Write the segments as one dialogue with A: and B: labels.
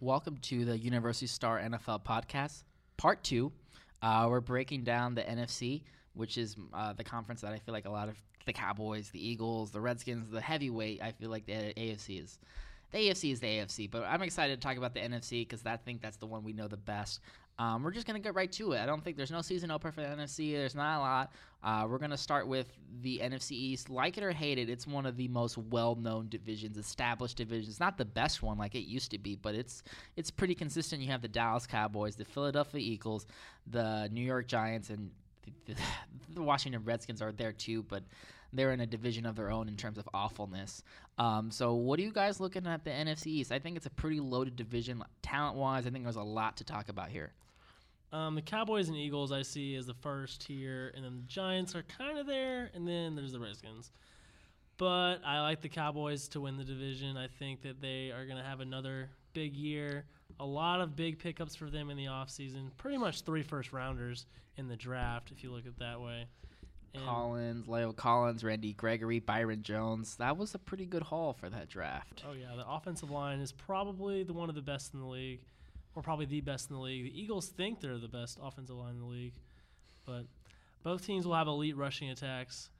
A: Welcome to the University Star NFL podcast, part two. Uh, we're breaking down the NFC, which is uh, the conference that I feel like a lot of the Cowboys, the Eagles, the Redskins, the heavyweight. I feel like the AFC is. The AFC is the AFC, but I'm excited to talk about the NFC because I think that's the one we know the best. Um, we're just gonna get right to it. I don't think there's no season opener for the NFC. There's not a lot. Uh, we're gonna start with the NFC East. Like it or hate it, it's one of the most well-known divisions, established divisions. Not the best one like it used to be, but it's it's pretty consistent. You have the Dallas Cowboys, the Philadelphia Eagles, the New York Giants, and the, the Washington Redskins are there too. But they're in a division of their own in terms of awfulness. Um, so, what are you guys looking at the NFC East? I think it's a pretty loaded division, talent-wise. I think there's a lot to talk about here.
B: Um, the Cowboys and Eagles I see as the first tier, and then the Giants are kind of there, and then there's the Redskins. But I like the Cowboys to win the division. I think that they are going to have another big year. A lot of big pickups for them in the offseason. Pretty much three first rounders in the draft, if you look at it that way.
A: And Collins, La'el Collins, Randy Gregory, Byron Jones. That was a pretty good haul for that draft.
B: Oh, yeah. The offensive line is probably the one of the best in the league or probably the best in the league. The Eagles think they're the best offensive line in the league, but both teams will have elite rushing attacks.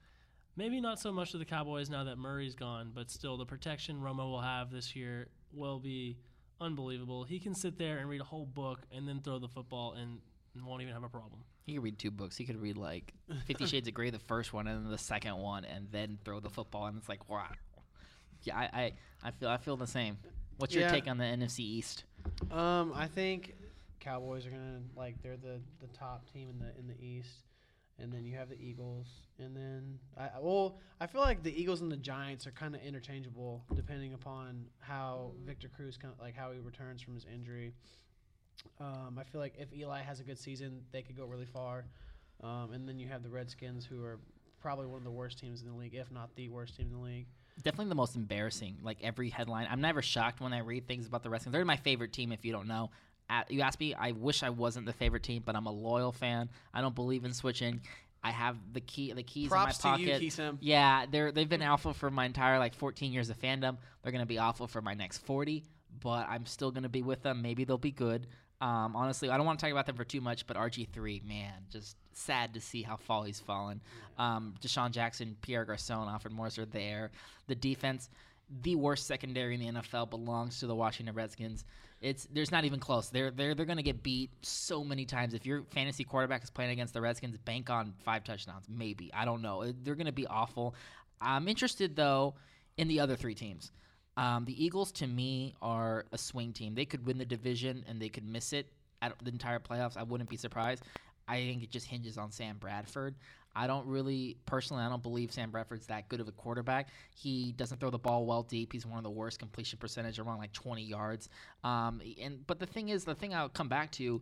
B: Maybe not so much to the Cowboys now that Murray's gone, but still the protection Romo will have this year will be unbelievable. He can sit there and read a whole book and then throw the football and won't even have a problem.
A: He could read two books. He could read like Fifty Shades of Grey, the first one, and then the second one, and then throw the football. And it's like, wow. Yeah, I, I, I feel I feel the same. What's your yeah. take on the NFC East?
C: Um, I think Cowboys are gonna like they're the, the top team in the in the East, and then you have the Eagles, and then I well I feel like the Eagles and the Giants are kind of interchangeable depending upon how Victor Cruz kind like how he returns from his injury. Um, I feel like if Eli has a good season, they could go really far. Um, and then you have the Redskins, who are probably one of the worst teams in the league, if not the worst team in the league
A: definitely the most embarrassing. Like every headline, I'm never shocked when I read things about the Redskins. They're my favorite team. If you don't know, At, you ask me, I wish I wasn't the favorite team, but I'm a loyal fan. I don't believe in switching. I have the key, the keys
C: Props
A: in my pocket.
C: You,
A: yeah, they're they've been alpha for my entire like 14 years of fandom. They're gonna be awful for my next 40, but I'm still gonna be with them. Maybe they'll be good. Um, honestly, I don't want to talk about them for too much, but RG3, man, just sad to see how far he's fallen. Um, DeSean Jackson, Pierre Garcon, Alfred Morris are there. The defense, the worst secondary in the NFL, belongs to the Washington Redskins. It's there's not even close. They're they're they're gonna get beat so many times. If your fantasy quarterback is playing against the Redskins, bank on five touchdowns. Maybe I don't know. They're gonna be awful. I'm interested though in the other three teams. Um, the Eagles, to me, are a swing team. They could win the division and they could miss it at the entire playoffs. I wouldn't be surprised. I think it just hinges on Sam Bradford. I don't really, personally, I don't believe Sam Bradford's that good of a quarterback. He doesn't throw the ball well deep. He's one of the worst completion percentage, around like 20 yards. Um, and but the thing is, the thing I'll come back to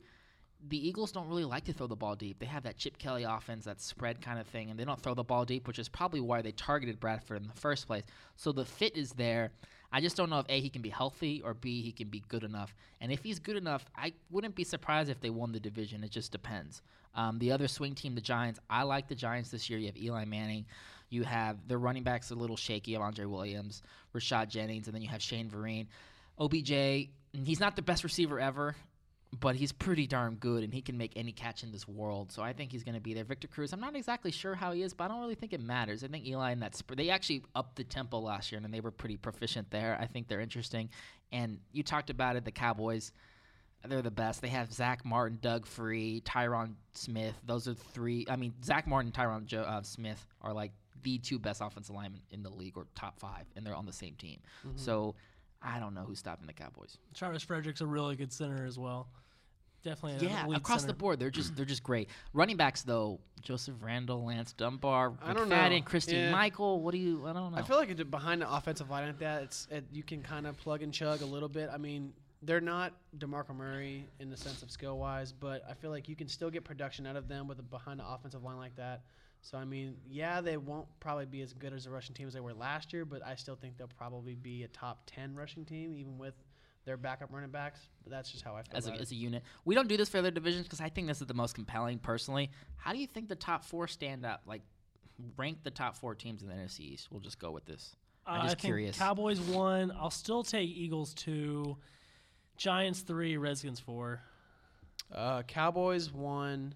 A: the Eagles don't really like to throw the ball deep. They have that Chip Kelly offense, that spread kind of thing, and they don't throw the ball deep, which is probably why they targeted Bradford in the first place. So the fit is there. I just don't know if A, he can be healthy, or B, he can be good enough. And if he's good enough, I wouldn't be surprised if they won the division. It just depends. Um, the other swing team, the Giants, I like the Giants this year. You have Eli Manning. You have their running backs a little shaky Andre Williams, Rashad Jennings, and then you have Shane Vereen. OBJ, he's not the best receiver ever but he's pretty darn good and he can make any catch in this world. So I think he's going to be there. Victor Cruz, I'm not exactly sure how he is, but I don't really think it matters. I think Eli and that sp- they actually upped the tempo last year and they were pretty proficient there. I think they're interesting. And you talked about it, the Cowboys. They're the best. They have Zack Martin, Doug Free, Tyron Smith. Those are three. I mean, Zack Martin, Tyron jo- uh, Smith are like the two best offensive linemen in the league, or top five, and they're on the same team. Mm-hmm. So I don't know who's stopping the Cowboys.
B: Travis Frederick's a really good center as well. Definitely,
A: yeah, across
B: center.
A: the board, they're just they're just great. Running backs though, Joseph Randle, Lance Dunbar,
C: I don't
A: McFadden,
C: know.
A: Christine
C: Yeah.
A: Michael. What do you? I don't know.
C: I feel like behind the offensive line like that, it's it, you can kind of plug and chug a little bit. I mean, they're not Demarco Murray in the sense of skill wise, but I feel like you can still get production out of them with a behind the offensive line like that. So I mean, yeah, they won't probably be as good as a rushing team as they were last year, but I still think they'll probably be a top ten rushing team, even with their backup running backs. But that's just how I feel
A: as a,
C: about
A: as a unit. We don't do this for other divisions because I think this is the most compelling personally. How do you think the top four stand up? Like, rank the top four teams in the NFC East. We'll just go with this. I'm
B: Uh,
A: just
B: I think
A: curious.
B: Cowboys one. I'll still take Eagles two. Giants three, Redskins four.
C: Uh, Cowboys one.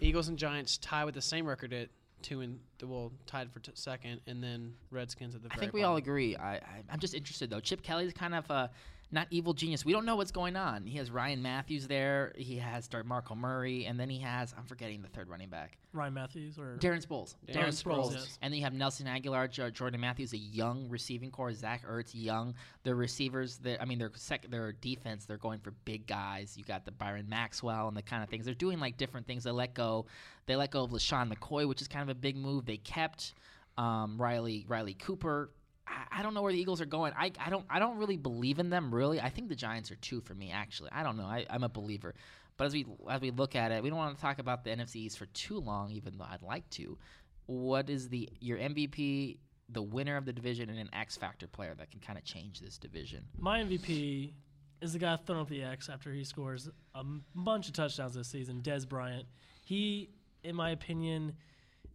C: Eagles and Giants tie with the same record at two and well tied for t- second, and then Redskins at the.
A: I
C: very
A: think we all agree. I, I I'm just interested though. Chip Kelly's kind of a not evil genius. We don't know what's going on. He has Ryan Mathews there. He has Marco Murray, and then he has I'm forgetting the third running back,
B: Ryan Mathews or
A: Darren Sproles.
C: Darren
A: Darren
B: Sproles,
A: Sproles.
B: yes.
A: And then you have Nelson Agholor, Jo- Jordan Matthews, a young receiving core. Zach Ertz, young. Their receivers, their, I mean, their sec, their defense, they're going for big guys. You got the Byron Maxwell and the kind of things. They're doing like different things. They let go. They let go of LeSean McCoy, which is kind of a big move. They kept um, Riley Riley Cooper. I, don't know where the Eagles are going. I, I don't I don't really believe in them really. I think the Giants are two for me actually. I don't know. I, I'm a believer. But as we as we look at it, we don't want to talk about the NFC East for too long, even though I'd like to. What is the your MVP, the winner of the division, and an X factor player that can kind of change this division?
B: My MVP is the guy throwing up the X after he scores a m- bunch of touchdowns this season, Dez Bryant. He, in my opinion,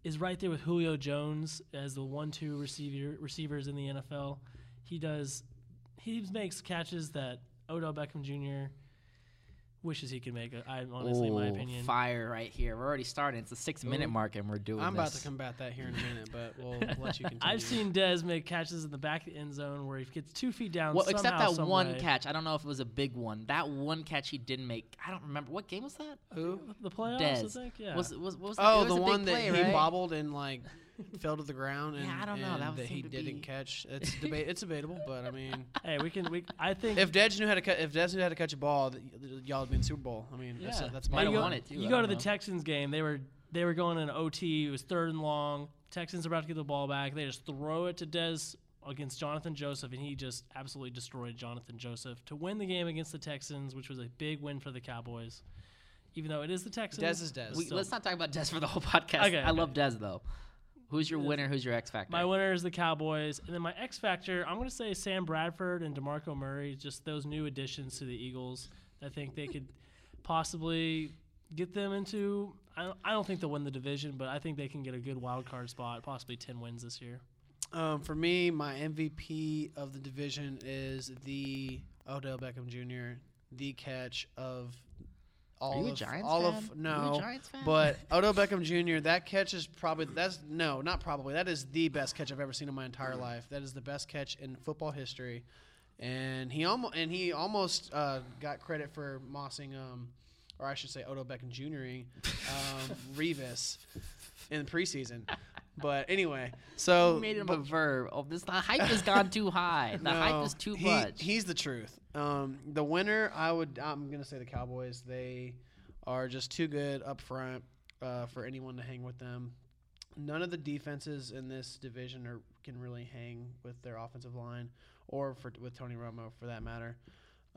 B: is right there with Julio Jones as the one-two receiver receivers in the NFL. He does, he makes catches that Odell Beckham Jr. wishes he could make. It I honestly, in my opinion,
A: fire right here. We're already starting. It's the six minute
C: mm-hmm.
A: mark, and we're doing.
C: I'm about
A: this.
C: to combat that here in a minute, but we'll let you continue.
B: I've seen Dez make catches in the back of the end zone where he gets two feet down.
A: Well, except that
B: some
A: one
B: way.
A: catch. I don't know if it was a big one. That one catch he didn't make. I don't remember what game was that.
C: who.
B: The playoffs,
A: Dez.
B: I think. Yeah.
A: Was was what was
C: Oh,
A: it was
C: the
A: a big
C: one that
A: play,
C: he
A: right?
C: bobbled and like fell to the ground, and,
A: Yeah, I don't know.
C: and
A: That
C: that he didn't
A: be-
C: catch. It's debate. It's debatable, but I mean,
B: hey, we can. We I think
C: if Dez knew how to cut, if Dez knew how to catch a ball, th- y- y'all would be in Super Bowl. I mean, that's
B: Yeah.
C: that's
A: Might
C: my
A: have
B: you go,
A: won it, too.
B: You
A: I
B: go to
A: don't
B: the. Texans game. They were they were going in OT. It was third and long. Texans are about to get the ball back. They just throw it to Dez against Johnathan Joseph, and he just absolutely destroyed Johnathan Joseph to win the game against the Texans, which was a big win for the Cowboys. Even though it is the Texans,
C: Dez is Dez.
A: We,
B: still.
A: let's not talk about Dez for the whole podcast.
B: Okay,
A: I
B: okay.
A: love Dez though. Who's your winner? Who's your X factor?
B: My winner is the Cowboys, and then my X factor. I'm going to say Sam Bradford and Demarco Murray. Just those new additions to the Eagles. I think they could possibly get them into. I don't, I don't think they'll win the division, but I think they can get a good wild card spot, possibly ten wins this year.
C: Um, for me, my MVP of the division is the Odell Beckham Jr. The catch of all
A: Are you a
C: of
A: Giants
C: all
A: fan?
C: of
A: a
C: no,
A: Giants fan?
C: but Odell Beckham Jr. That catch is probably that's no, not probably. That is the best catch I've ever seen in my entire life. That is the best catch in football history, and he almost and he almost uh, got credit for mossing, um, or I should say Odell Beckham Jr. um, Revis in the preseason. But anyway, so
A: You made him
C: but-
A: a verb. Oh, this the hype has gone too high. The hype is too
C: he-
A: much.
C: He's the truth. Um, the winner, I would. I'm gonna say the Cowboys. They are just too good up front uh, for anyone to hang with them. None of the defenses in this division are can really hang with their offensive line, or for with Tony Romo for that matter.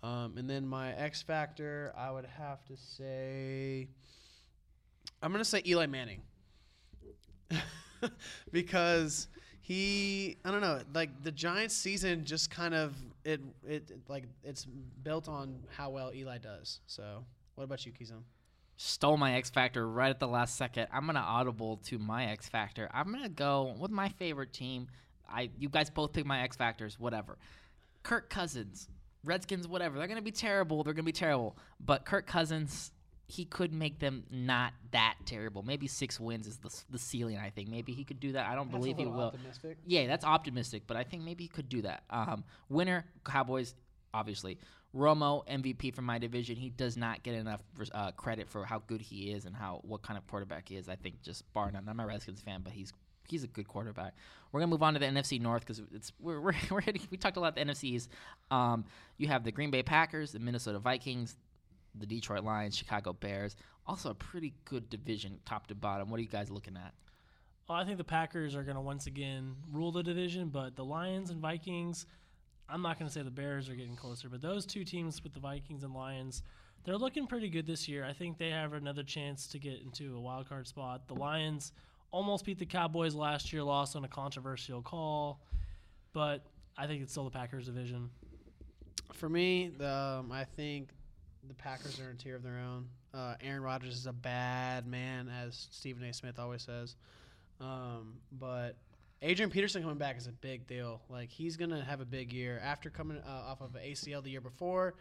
C: Um, and then my X factor, I would have to say, I'm gonna say Eli Manning, because he, I don't know, like the Giants season just kind of it it like it's built on how well Eli does. So, what about you, Kizum?
A: Stole my X factor right at the last second. I'm gonna audible to my X factor. I'm gonna go with my favorite team. I you guys both pick my X factors. Whatever. Kirk Cousins, Redskins, whatever. They're gonna be terrible. They're gonna be terrible. But Kirk Cousins, he could make them not that terrible. Maybe six wins is the, the ceiling. I think maybe he could do that. I don't believe he will.
C: Optimistic.
A: Yeah, that's optimistic, but I think maybe he could do that. Um, winner Cowboys, obviously. Romo MVP for my division. He does not get enough uh, credit for how good he is and how what kind of quarterback he is. I think just bar none. I'm a Redskins fan, but he's he's a good quarterback. We're gonna move on to the NFC North because it's we're we're, we're hitting, we talked a lot the NFCs. Um, you have the Green Bay Packers, the Minnesota Vikings, the Detroit Lions, Chicago Bears. Also a pretty good division, top to bottom. What are you guys looking at?
B: Well, I think the Packers are going to once again rule the division, but the Lions and Vikings, I'm not going to say the Bears are getting closer, but those two teams with the Vikings and Lions, they're looking pretty good this year. I think they have another chance to get into a wild card spot. The Lions almost beat the Cowboys last year, lost on a controversial call, but I think it's still the Packers division.
C: For me, the, um, I think the Packers are in a tier of their own. Uh, Aaron Rodgers is a bad man, as Stephen A. Smith always says. Um, but Adrian Peterson coming back is a big deal. Like he's gonna have a big year after coming uh, off of ACL the year before.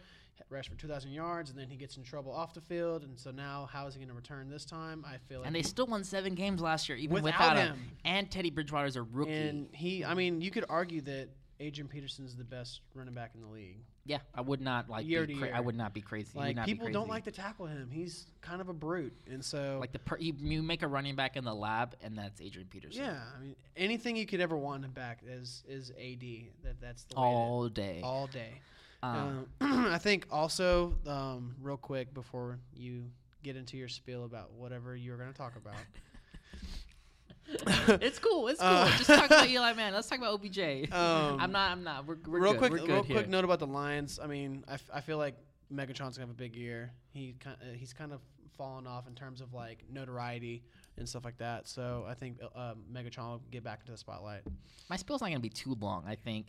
C: rushed for 2,000 yards, and then he gets in trouble off the field, and so now how is he going to return this time? I feel like
A: And they still won seven games last year, even
C: Without
A: without, him.
C: him.
A: And Teddy Bridgewater's a rookie.
C: and he, I mean, you could argue that Adrian Peterson's the best running back in the league.
A: yeah, I would not like.
C: Year
A: be
C: to
A: cra- I would not be crazy.
C: Like
A: not
C: people don't like to tackle him. He's kind of a brute, and so
A: Like the per- you, you make a running back in the lab, and that's Adrian Peterson.
C: yeah, I mean anything you could ever want him back is is AD. That that's the way
A: all day.
C: all day.
A: Um,
C: Um, I think also, um, real quick before you get into your spiel about whatever you're going to talk about.
A: it's cool. It's cool.
C: Uh,
A: Just talk about Eli Man. Let's talk about OBJ.
C: Um,
A: I'm not. I'm not. We're, we're
C: real
A: good.
C: quick,
A: We're
C: real
A: here.
C: quick note about the Lions. I mean, I, f- I feel like Megatron's gonna have a big year. He kind uh, he's kind of fallen off in terms of like notoriety and stuff like that. So I think uh, Megatron will get back into the spotlight.
A: My spill's not going to be too long. I think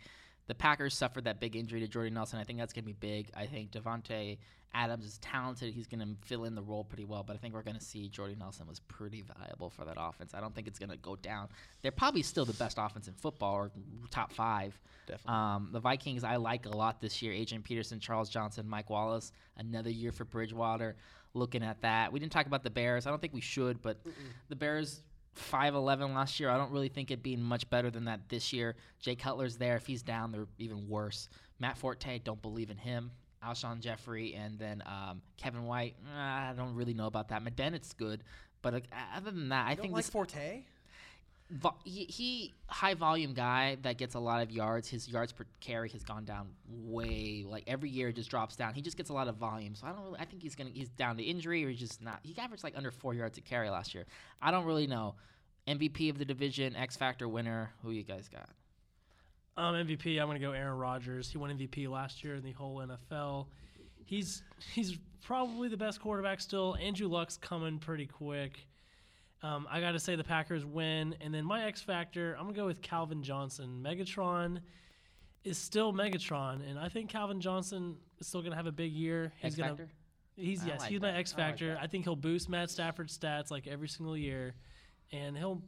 A: the Packers suffered that big injury to Jordy Nelson. I think that's going to be big. I think Davante Adams is talented. He's going to fill in the role pretty well. But I think we're going to see Jordy Nelson was pretty valuable for that offense. I don't think it's going to go down. They're probably still the best offense in football or top five.
C: Definitely.
A: Um, the Vikings I like a lot this year. Adrian Peterson, Charles Johnson, Mike Wallace. Another year for Bridgewater. Looking at that, we didn't talk about the Bears. I don't think we should, but the Bears five eleven last year. I don't really think it being much better than that this year. Jay Cutler's there. If he's down, they're even worse. Matt Forte, don't believe in him. Alshon Jeffery and then um, Kevin White. I don't really know about that. McDennett's good, but uh, other than that, I think this
C: Forte.
A: Vo- he, he high volume guy that gets a lot of yards. His yards per carry has gone down way like every year just drops down. He just gets a lot of volume. So I don't really I think he's gonna he's down to injury or he's just not he averaged like under four yards a carry last year. I don't really know. MVP of the division, X Factor winner, who you guys got?
B: Um, MVP, I'm to go Aaron Rodgers. He won MVP last year in the whole NFL. He's he's probably the best quarterback still. Andrew Luck's coming pretty quick. Um, I got to say the Packers win, and then my X factor, I'm gonna go with Calvin Johnson. Megatron is still Megatron, and I think Calvin Johnson is still gonna have a big year. He's
A: X
B: gonna
A: Factor?
B: He's
A: I
B: yes,
A: like
B: he's
A: that.
B: my X
A: I like
B: factor.
A: that.
B: I think he'll boost Matt Stafford's stats like every single year, and he'll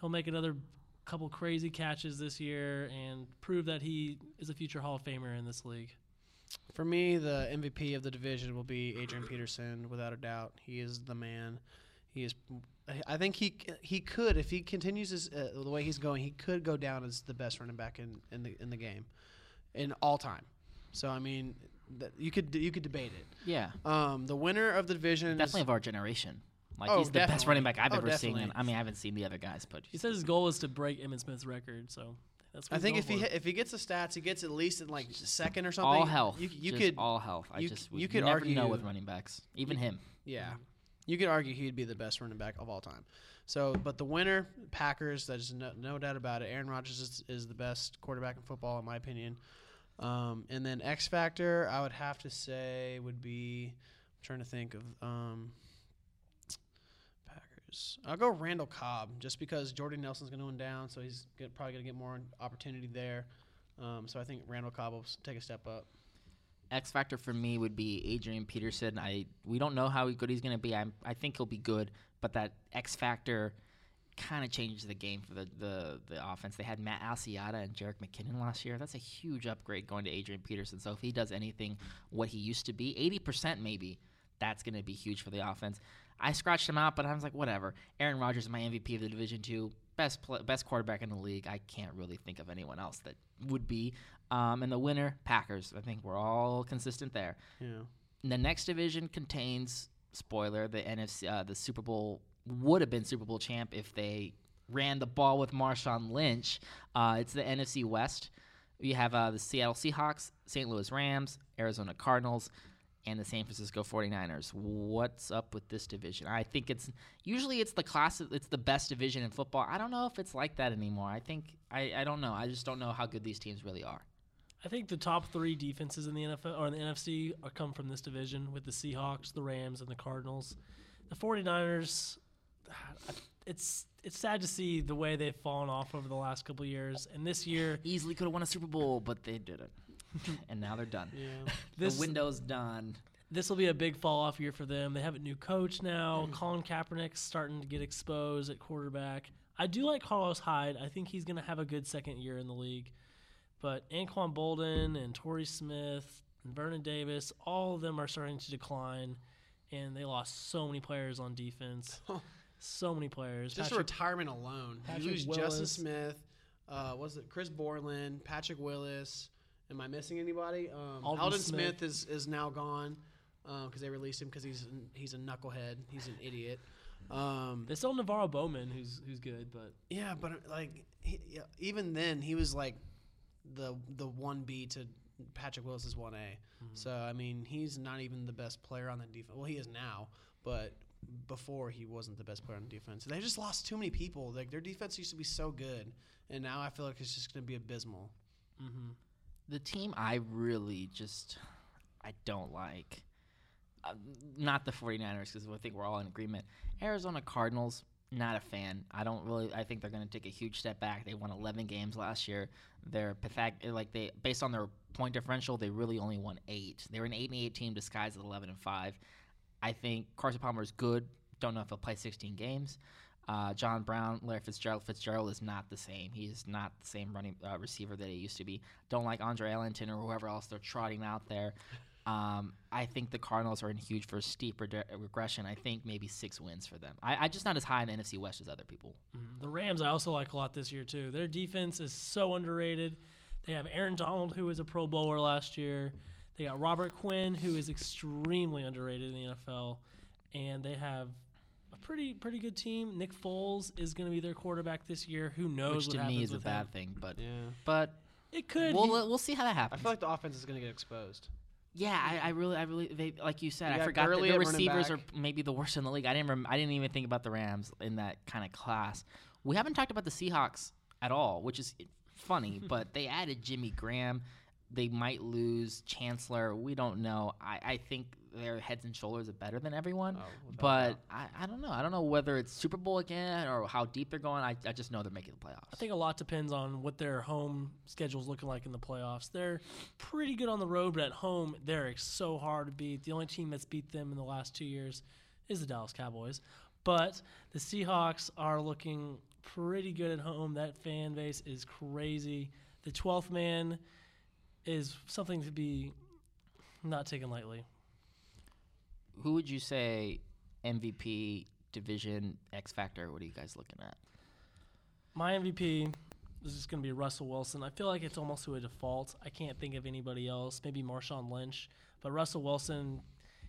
B: he'll make another couple crazy catches this year and prove that he is a future Hall of Famer in this league.
C: For me, the MVP of the division will be Adrian Peterson, without a doubt. He is the man. He is. I think he he could if he continues his, uh, the way he's going, he could go down as the best running back in, in the in the game, in all time. So I mean, that you could you could debate it.
A: Yeah.
C: Um, the winner of the division is-
A: Definitely of our generation. Like
C: Oh,
A: he's the best running back I've
C: Oh,
A: ever seen.
C: definitely.
A: And, I mean, I haven't seen the other guys, but
B: He says his goal is to break Emmitt Smith's record, so that's.
C: I think if he
B: for.
C: hit, if he gets the stats, he gets at least in like second or something.
A: all health.
C: You, you
A: just
C: could
A: all health. I
C: you-
A: just
C: you could
A: never know with running backs, even him.
C: Yeah. You could argue he'd be the best running back of all time. So, but the winner, Packers, there's no, no doubt about it. Aaron Rodgers is, is the best quarterback in football, in my opinion. Um, and then X Factor, I would have to say, would be. I'm trying to think of. Um, Packers. I'll go Randall Cobb just because Jordan Nelson's going to win down, so he's get, probably going to get more opportunity there. Um, so I think Randall Cobb will take a step up.
A: X factor for me would be Adrian Peterson. I we don't know how good he's going to be. I'm, I think he'll be good, but that X factor kind of changes the game for the, the the offense. They had Matt Asiata and Jerick McKinnon last year. That's a huge upgrade going to Adrian Peterson. So if he does anything what he used to be, 80% maybe, that's going to be huge for the offense. I scratched him out, but I was like, whatever. Aaron Rodgers is my MVP of the division two, best best quarterback in the league. I can't really think of anyone else that would be. Um, and the winner, Packers. I think we're all consistent there.
C: Yeah.
A: The next division contains spoiler the NFC uh, the Super Bowl would have been Super Bowl champ if they ran the ball with Marshawn Lynch. Uh, it's the NFC West. We have uh, the Seattle Seahawks, St. Louis Rams, Arizona Cardinals, and the San Francisco 49ers. What's up with this division? I think it's usually it's the class it's the best division in football. I don't know if it's like that anymore. I think I, I don't know. I just don't know how good these teams really are.
B: I think the top three defenses in the NFL or in the NFC are come from this division with the Seahawks, the Rams, and the Cardinals. The 49ers, ah, it's it's sad to see the way they've fallen off over the last couple of years. And this year,
A: Easily could have won a Super Bowl, but they didn't. and now they're done.
C: Yeah.
B: This-
A: the window's done.
B: this will be a big fall off year for them. They have a new coach now. Colin Kaepernick's starting to get exposed at quarterback. I do like Carlos Hyde. I think he's going to have a good second year in the league. But Anquan Boldin and Torrey Smith and Vernon Davis, all of them are starting to decline, and they lost so many players on defense. so many players.
C: Just
B: Patrick-
C: retirement alone.
B: Patrick
C: you lose Justin
B: Willis.
C: Smith. Uh, was it Chris Borland, Patrick Willis? Am I missing anybody? Um,
B: Aldon
C: Aldon,
B: Smith.
C: Smith. is, is now gone because they released him because he's an- he's a knucklehead. He's an idiot. Um,
B: they still NaVorro Bowman, who's who's good, but
C: yeah, but uh, like he, yeah, even then, he was like the the one B to Patrick Willis is one A.
B: Mm-hmm.
C: So I mean, he's not even the best player on the defense. Well, he is now, but before he wasn't the best player on the defense. They just lost too many people. Like their defense used to be so good, and now I feel like it's just going to be abysmal.
B: mm-hmm.
A: The team I really just I don't like. Uh, not the 49ers because I think we're all in agreement. Arizona Cardinals, not a fan. I don't really. I think they're going to take a huge step back. They won 11 games last year. They're pathetic. Like they, based on their point differential, they really only won eight. They were an eight and eight team disguised as 11 and five. I think Carson Palmer is good. Don't know if he'll play 16 games. Uh, John Brown, Larry Fitzgerald. Fitzgerald is not the same. He is not the same running uh, receiver that he used to be. Don't like Andre Ellington or whoever else they're trotting out there. Um, I think the Cardinals are in huge for a steep reg- regression. I think maybe six wins for them. I, I just not as high in the NFC West as other people.
B: Mhm. The Rams I also like a lot this year too. Their defense is so underrated. They have Aaron Donald, who was a Pro Bowler last year. They got Robert Quinn, who is extremely underrated in the NFL, and they have pretty pretty good team. Nick Foles is going to be their quarterback this year. Who knows
A: which
B: what
A: to me is a bad
B: him.
A: thing. But
C: Yeah,
A: but
B: It could.
A: we'll
B: he-
A: we'll see how that happens.
C: I feel like the offense is going to get exposed.
A: yeah, I, I really I really they like you said.
C: You
A: I forgot that the receivers are maybe the worst in the league. I didn't rem- I didn't even think about the Rams in that kind of class. We haven't talked about the Seahawks at all, which is funny. but they added Jimmy Graham. They might lose Chancellor. We don't know. I, I think their heads and shoulders are better than everyone.
C: Oh, without
A: But. I, I don't know. I don't know whether it's Super Bowl again or how deep they're going. I, I just know they're making the playoffs.
B: I think a lot depends on what their home schedule's looking like in the playoffs. They're pretty good on the road, but at home they're so hard to beat. The only team that's beat them in the last two years is the Dallas Cowboys. But the Seahawks are looking pretty good at home. That fan base is crazy. The 12th man is something to be not taken lightly.
A: Who would you say MVP, division, X Factor? What are you guys looking at?
B: My MVP is just going to be Russell Wilson. I feel like it's almost to a default. I can't think of anybody else. Maybe Marshawn Lynch, but Russell Wilson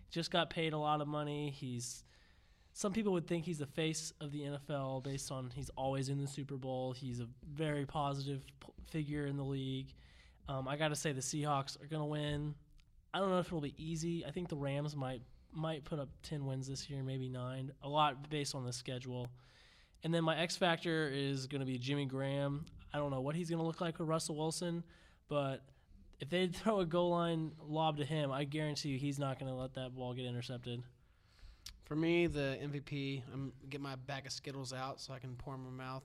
B: just got paid a lot of money. He's some people would think he's the face of the NFL based on he's always in the Super Bowl. He's a very positive p- figure in the league. Um, I got to say the Seahawks are going to win. I don't know if it'll be easy. I think the Rams might might put up ten wins this year, maybe nine. A lot based on the schedule. And then my X factor is going to be Jimmy Graham. I don't know what he's going to look like with Russell Wilson, but if they throw a goal line lob to him, I guarantee you he's not going to let that ball get intercepted.
C: For me, the MVP, I'm get my bag of Skittles out so I can pour 'em in my mouth.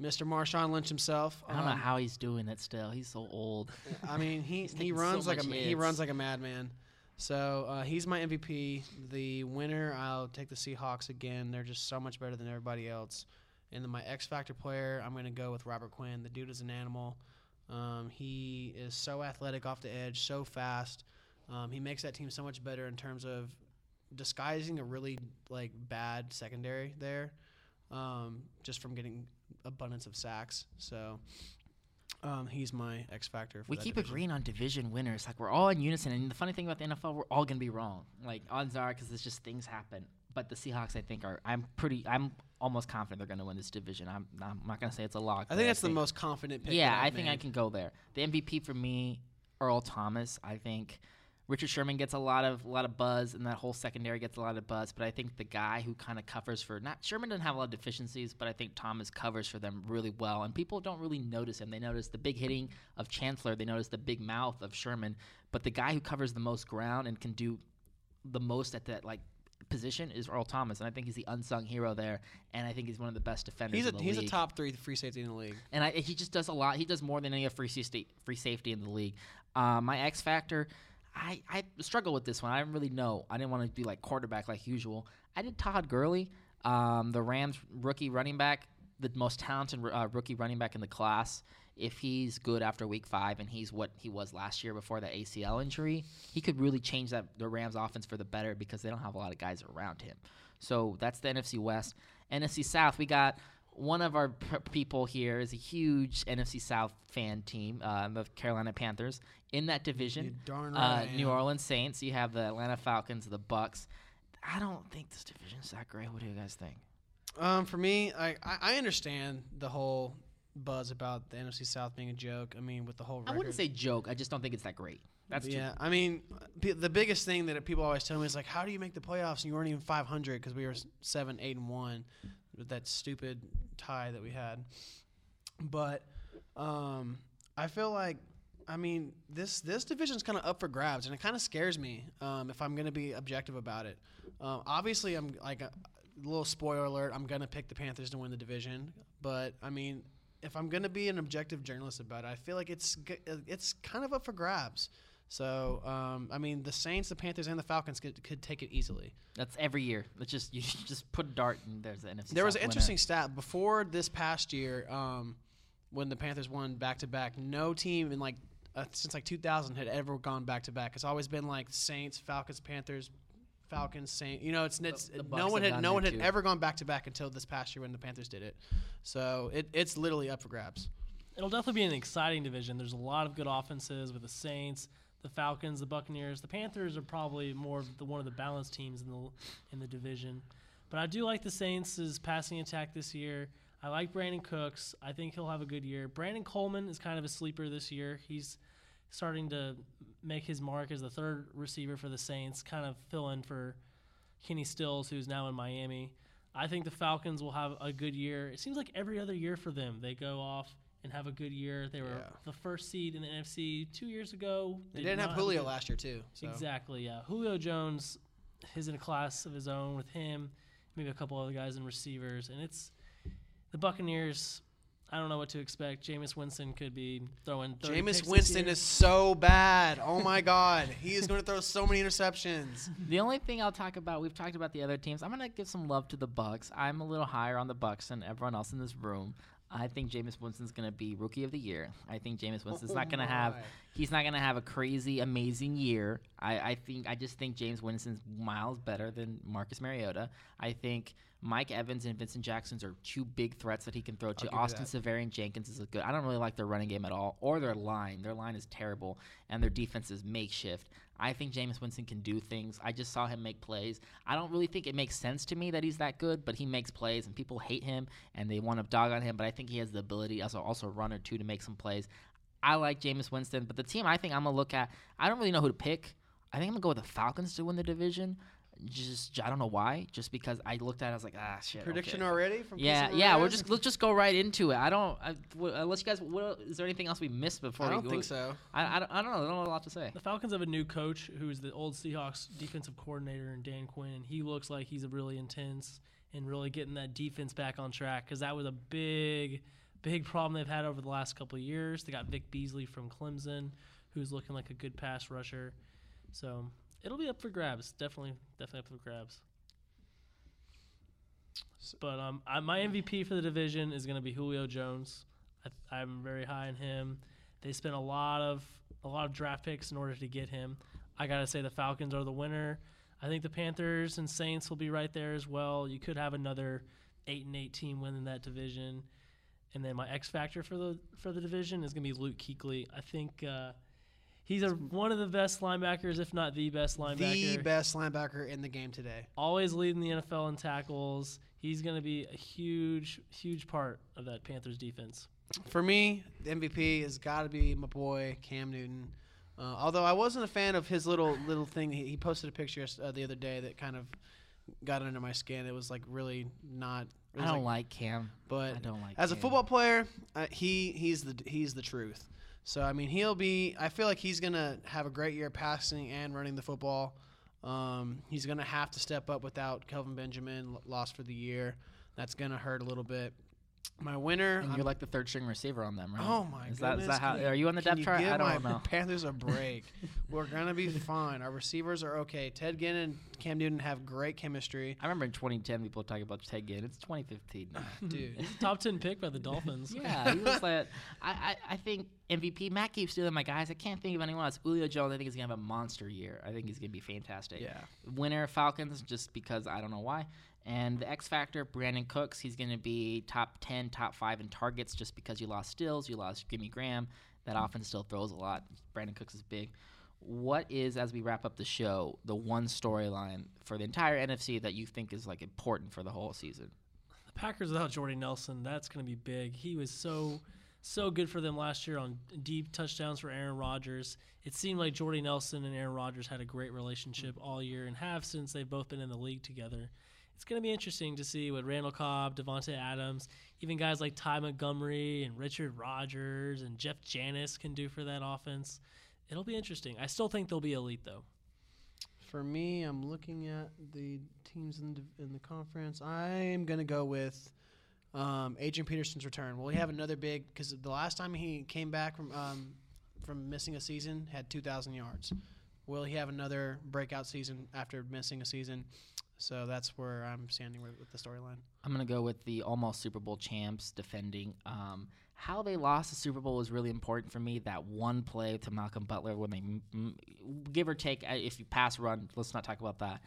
C: Mr. Marshawn Lynch himself.
A: I don't know
C: um,
A: how he's doing it still. He's so old.
C: I mean, he he
A: taking so
C: runs like a
A: much
C: ma- he runs like a madman. So uh, he's my MVP. The winner, I'll take the Seahawks again. They're just so much better than everybody else. And then my X Factor player, I'm gonna go with Robert Quinn. The dude is an animal. Um, he is so athletic off the edge, so fast. Um, he makes that team so much better in terms of disguising a really like bad secondary there, um, just from getting abundance of sacks. So um, he's my X factor.
A: We keep
C: division.
A: agreeing on division winners. Like we're all in unison. And the funny thing about the NFL, we're all gonna be wrong. Like odds are, because it's just things happen. But the Seahawks, I think, are. I'm pretty. I'm almost confident they're gonna win this division. I'm. I'm not gonna say it's a lock.
C: I think that's the most confident pick.
A: Yeah, I think I can go there. The MVP for me, Earl Thomas. I think Richard Sherman gets a lot of a lot of buzz, and that whole secondary gets a lot of buzz. But I think the guy who kind of covers for not Sherman doesn't have a lot of deficiencies, but I think Thomas covers for them really well, and people don't really notice him. They notice the big hitting of Chancellor, they notice the big mouth of Sherman, but the guy who covers the most ground and can do the most at that like position is Earl Thomas, and I think he's the unsung hero there, and I think he's one of the best defenders.
C: He's a
A: in the
C: he's
A: league
C: a top three free safety in the league.
A: and I, he just does a lot. He does more than any free safety, free safety in the league. Uh, my X factor, I, I struggle with this one. I didn't really know. I didn't want to be like quarterback like usual. I did Todd Gurley, um, the Rams rookie running back, the most talented uh, rookie running back in the class. if he's good after week five and he's what he was last year before the ACL injury, he could really change that the Rams offense for the better because they don't have a lot of guys around him. So that's the NFC West. NFC South, we got one of our p- people here is a huge NFC South fan team, uh, the Carolina Panthers. In that
C: You
A: division,
C: darn
A: uh,
C: right. I
A: New. Orleans Saints. You have the Atlanta Falcons, the Bucks. I don't think this division's that great. What do you guys think?
C: Um, for me, I, I I understand the whole buzz about the NFC South being a joke. I mean, with the whole.
A: I wouldn't say joke. I just don't think it's that great. That's
C: yeah. I mean, p- the biggest thing that people always tell me is like, how do you make the playoffs and you weren't even 500 because we were seven, eight, and one with that stupid tie that we had. But um, I feel like, I mean, this this division's kind of up for grabs, and it kind of scares me um, if I'm going to be objective about it. Um, obviously, I'm like a, little spoiler alert. I'm going to pick the Panthers to win the division, but I mean, if I'm going to be an objective journalist about it, I feel like it's it's kind of up for grabs. So, um, I mean, the Saints, the Panthers, and the Falcons could, could take it easily.
A: That's every year. Let's just you just put a dart and there's the NFC.
C: There was
A: South
C: an
A: winner.
C: interesting stat before this past year um, when the Panthers won back to back. No team in like uh, since like 2000 had ever gone back to back. It's always been like Saints, Falcons, Panthers, Falcons, Saints. You know, it's, it's
A: the
C: no one had no one had
A: too.
C: ever gone back to back until this past year when the Panthers did it. So it, it's literally up for grabs.
B: It'll definitely be an exciting division. There's a lot of good offenses with the Saints, the Falcons, the Buccaneers. The Panthers are probably more of the one of the balanced teams in the in the division. But I do like the Saints' passing attack this year. I like Brandin Cooks. I think he'll have a good year. Brandon Coleman is kind of a sleeper this year. He's starting to make his mark as the third receiver for the Saints, kind of fill in for Kenny Stills, who's now in Miami. I think the Falcons will have a good year. It seems like every other year for them, they go off and have a good year. They were
C: Yeah.
B: the first seed in the NFC two years ago.
C: They
B: did
C: didn't have Julio
B: good-
C: last year too. So.
B: Exactly, yeah. Julio Jones is in a class of his own with him, maybe a couple other guys in receivers, and it's the Buccaneers. I don't know what to expect. Jameis Winston could be throwing. 30 picks
C: Jameis
B: this
C: Winston
B: year.
C: is so bad. Oh my God, he is going to throw so many interceptions.
A: The only thing I'll talk about, we've talked about the other teams. I'm gonna give some love to the Bucks. I'm a little higher on the Bucks than everyone else in this room. I think Jameis Winston's gonna be Rookie of the Year. I think Jameis Winston's not gonna have. He's not gonna have a crazy, amazing year. I, I think. I just think James Winston's miles better than Marcus Mariota. I think Mike Evans and Vincent Jackson's are two big threats that he can throw to. Austin. Seferian-Jenkins is a good. I don't really like their running game at all, or their line. Their line is terrible, and their defense is makeshift. I think Jameis Winston can do things. I just saw him make plays. I don't really think it makes sense to me that he's that good, but he makes plays, and people hate him and they want to dog on him. But I think he has the ability, as a, also a runner too, to make some plays. I like Jameis Winston, but the team I think I'm gonna look at, I don't really know who to pick. I think I'm gonna go with the Falcons to win the division. Just I don't know why. Just because I looked at, it, I was like, ah, shit.
C: Prediction
A: okay.
C: already from
A: Yeah,
C: Peace
A: yeah. We're just let's just go right into it. I don't I, w- unless you guys. What, is there anything else we missed before?
C: I don't
A: go?
C: think so.
A: I, I, don't, I don't know. I don't know a lot to say.
B: The Falcons have a new coach who's the old Seahawks defensive coordinator, and Dan Quinn. And he looks like he's really intense and really getting that defense back on track because that was a big, big problem they've had over the last couple of years. They got Vic Beasley from Clemson, who's looking like a good pass rusher. So it'll be up for grabs. Definitely, definitely up for grabs. But um, I, my MVP for the division is going to be Julio Jones. I, I'm very high on him. They spent a lot of a lot of draft picks in order to get him. I gotta say the Falcons are the winner. I think the Panthers and Saints will be right there as well. You could have another eight and eight team winning that division. And then my X factor for the for the division is gonna be Luke Kuechly. I think uh, he's a, one of the best linebackers, if not the best linebacker.
C: The best linebacker in the game today.
B: Always leading the NFL in tackles. He's gonna be a huge, huge part of that Panthers defense.
C: For me, the MVP has got to be my boy Cam Newton. Uh, although I wasn't a fan of his little little thing, he, he posted a picture uh, the other day that kind of got under my skin. It was like really not.
A: I don't
C: like,
A: like Cam.
C: but
A: I don't like.
C: as a football player, uh, he he's the he's the truth. So I mean, he'll be. I feel like he's gonna have a great year passing and running the football. Um, he's gonna have to step up without Kelvin Benjamin lost for the year. That's gonna hurt a little bit. My winner.
A: And
C: I'm-
A: you're like the third string receiver on them, right?
C: Oh my
A: is that, is
C: goodness,
A: that how?
C: you-
A: Are you on the depth chart?
C: give
A: I don't know.
C: Panthers a break. We're gonna be fine. Our receivers are okay. Ted Ginn and Cam Newton have great chemistry,
A: I remember in 2010 people talking about Ted Ginn. It's 2015 now.
C: dude.
B: Top ten pick by the Dolphins.
A: yeah, he was like, I, I, I think MVP. Matt keeps stealing my guys. I can't think of anyone else. Julio Jones, I think he's gonna have a monster year. I think he's gonna be fantastic.
C: yeah.
A: Winner Falcons, just because I don't know why. And the X Factor, Brandin Cooks, he's going to be top 10, top 5 in targets just because you lost Stills, you lost Jimmy Graham. That mm-hmm. offense still throws a lot. Brandin Cooks is big. What is, as we wrap up the show, the one storyline for the entire NFC that you think is like important for the whole season?
B: The Packers without Jordy Nelson, that's going to be big. He was so so good for them last year on deep touchdowns for Aaron Rodgers. It seemed like Jordy Nelson and Aaron Rodgers had a great relationship mm-hmm. all year and have since they've both been in the league together. It's going to be interesting to see what Randall Cobb, Davante Adams, even guys like Ty Montgomery and Richard Rogers and Jeff Janis can do for that offense. It'll be interesting. I still think they'll be elite though.
C: For me, I'm looking at the teams in the, in the conference. I'm gonna go with um, Adrian Peterson's return. Will he have another big? Because the last time he came back from um, from missing a season, had 2,000 yards. Will he have another breakout season after missing a season? So that's where I'm standing with, with the storyline.
A: I'm gonna go with the almost Super Bowl champs defending. Um, how they lost the Super Bowl was really important for me. That one play to Malcolm Butler when they, m- m- give or take, uh, if you pass run, let's not talk about that.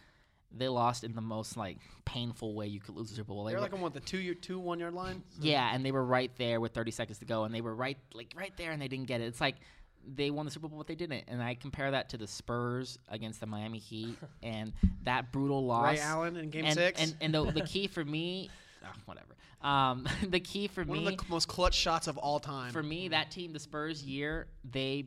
A: They lost in the most like painful way you could lose the Super Bowl. They
C: They're
A: were-
C: like on what the two year, two one yard line.
A: yeah, and they were right there with 30 seconds to go, and they were right like right there, and they didn't get it. It's like they won the Super Bowl, but they didn't. And I compare that to the Spurs against the Miami Heat, and that brutal loss.
C: Ray Allen in Game
A: and,
C: Six.
A: And and the, the key for me, ah, whatever. Um, the key for
C: one
A: me, One
C: of the most clutch shots of all time.
A: for me, that team, the Spurs year, they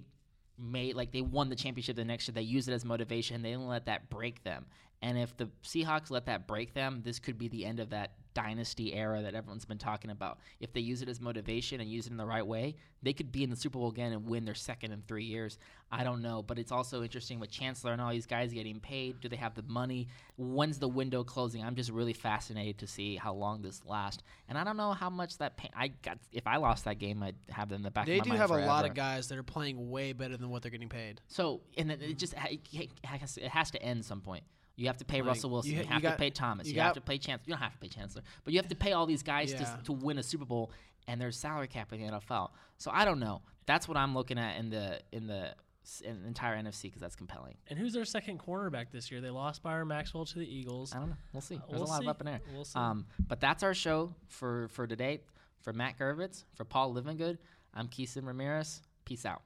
A: made like they won the championship the next year. They used it as motivation. They didn't let that break them. And if the Seahawks let that break them, this could be the end of that dynasty era that everyone's been talking about. If they use it as motivation and use it in the right way, they could be in the Super Bowl again and win their second in three years. I don't know, but it's also interesting with Chancellor and all these guys getting paid. Do they have the money? When's the window closing? I'm just really fascinated to see how long this lasts. And I don't know how much that pay- I got. If I lost that game, I'd have them in the back.
C: they
A: of my
C: do have a lot of guys that are playing way better than what they're getting paid.
A: So and it just it has to end some point. You have to pay
C: Like,
A: Russell Wilson.
C: you
A: You,
C: ha- you
A: have
C: got-
A: to pay Thomas.
C: you
A: You, have
C: got-
A: to pay Chancellor. You don't have to pay Chancellor, but you have to pay all these guys
C: Yeah.
A: to to win a Super Bowl, and there's salary cap in the NFL. So I don't know. That's what I'm looking at in the in the in the entire NFC because that's compelling.
B: And who's their second cornerback this year? They lost Byron Maxwell to the Eagles.
A: I don't know. We'll see.
B: Uh,
A: There's
B: we'll
A: a lot
B: see.
A: of up in there.
B: We'll see.
A: Um, but that's our show for for today. For Matt Gervitz, for Paul Livingood, I'm Keeson Ramirez. Peace out.